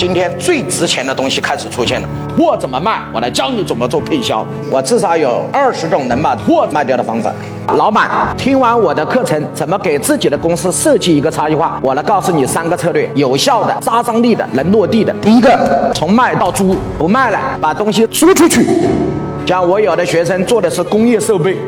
今天最值钱的东西开始出现了。货怎么卖？我来教你怎么做配销。我至少有二十种能把货卖掉的方法。老板，听完我的课程，怎么给自己的公司设计一个差异化？我来告诉你三个策略，有效的、杀伤力的、能落地的。第一个，从卖到租，不卖了，把东西租出去。像我有的学生做的是工业设备。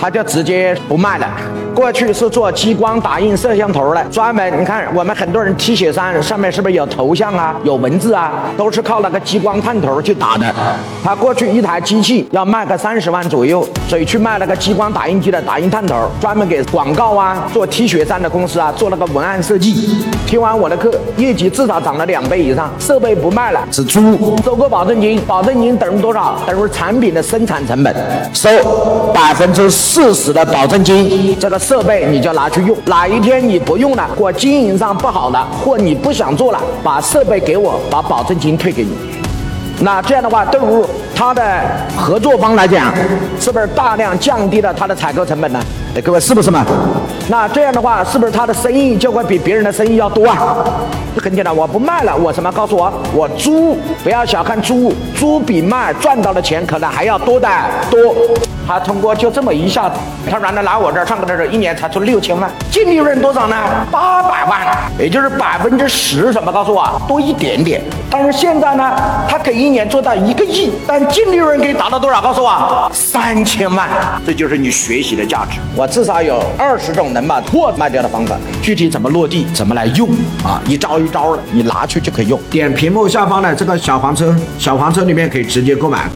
他就直接不卖了。过去是做激光打印摄像头的，专门你看我们很多人 T 恤衫上面是不是有头像啊，有文字啊，都是靠那个激光探头去打的。他过去一台机器要卖个三十万左右，所以去卖那个激光打印机的打印探头，专门给广告啊、做 T 恤衫的公司啊做那个文案设计。听完我的课，业绩至少涨了两倍以上。设备不卖了，只租，收购保证金，保证金等于多少？等于产品的生产成本，收百分之。四十的保证金，这个设备你就拿去用。哪一天你不用了，或经营上不好了，或你不想做了，把设备给我，把保证金退给你。那这样的话，对于他的合作方来讲，是不是大量降低了他的采购成本呢？哎，各位是不是嘛？那这样的话，是不是他的生意就会比别人的生意要多啊？很简单，我不卖了，我什么？告诉我，我租。不要小看租，租比卖赚到的钱可能还要多的多。他通过就这么一下子，他原来来我这儿上课的时候，一年才出六千万，净利润多少呢？八百万，也就是百分之十，什么？告诉我，多一点点。但是现在呢，他可以一年做到一个亿，但净利润可以达到多少？告诉我，三千万。这就是你学习的价值。我至少有二十种能把货卖掉的方法，具体怎么落地，怎么来用啊？一招一招的，你拿去就可以用。点屏幕下方的这个小黄车，小黄车里面可以直接购买。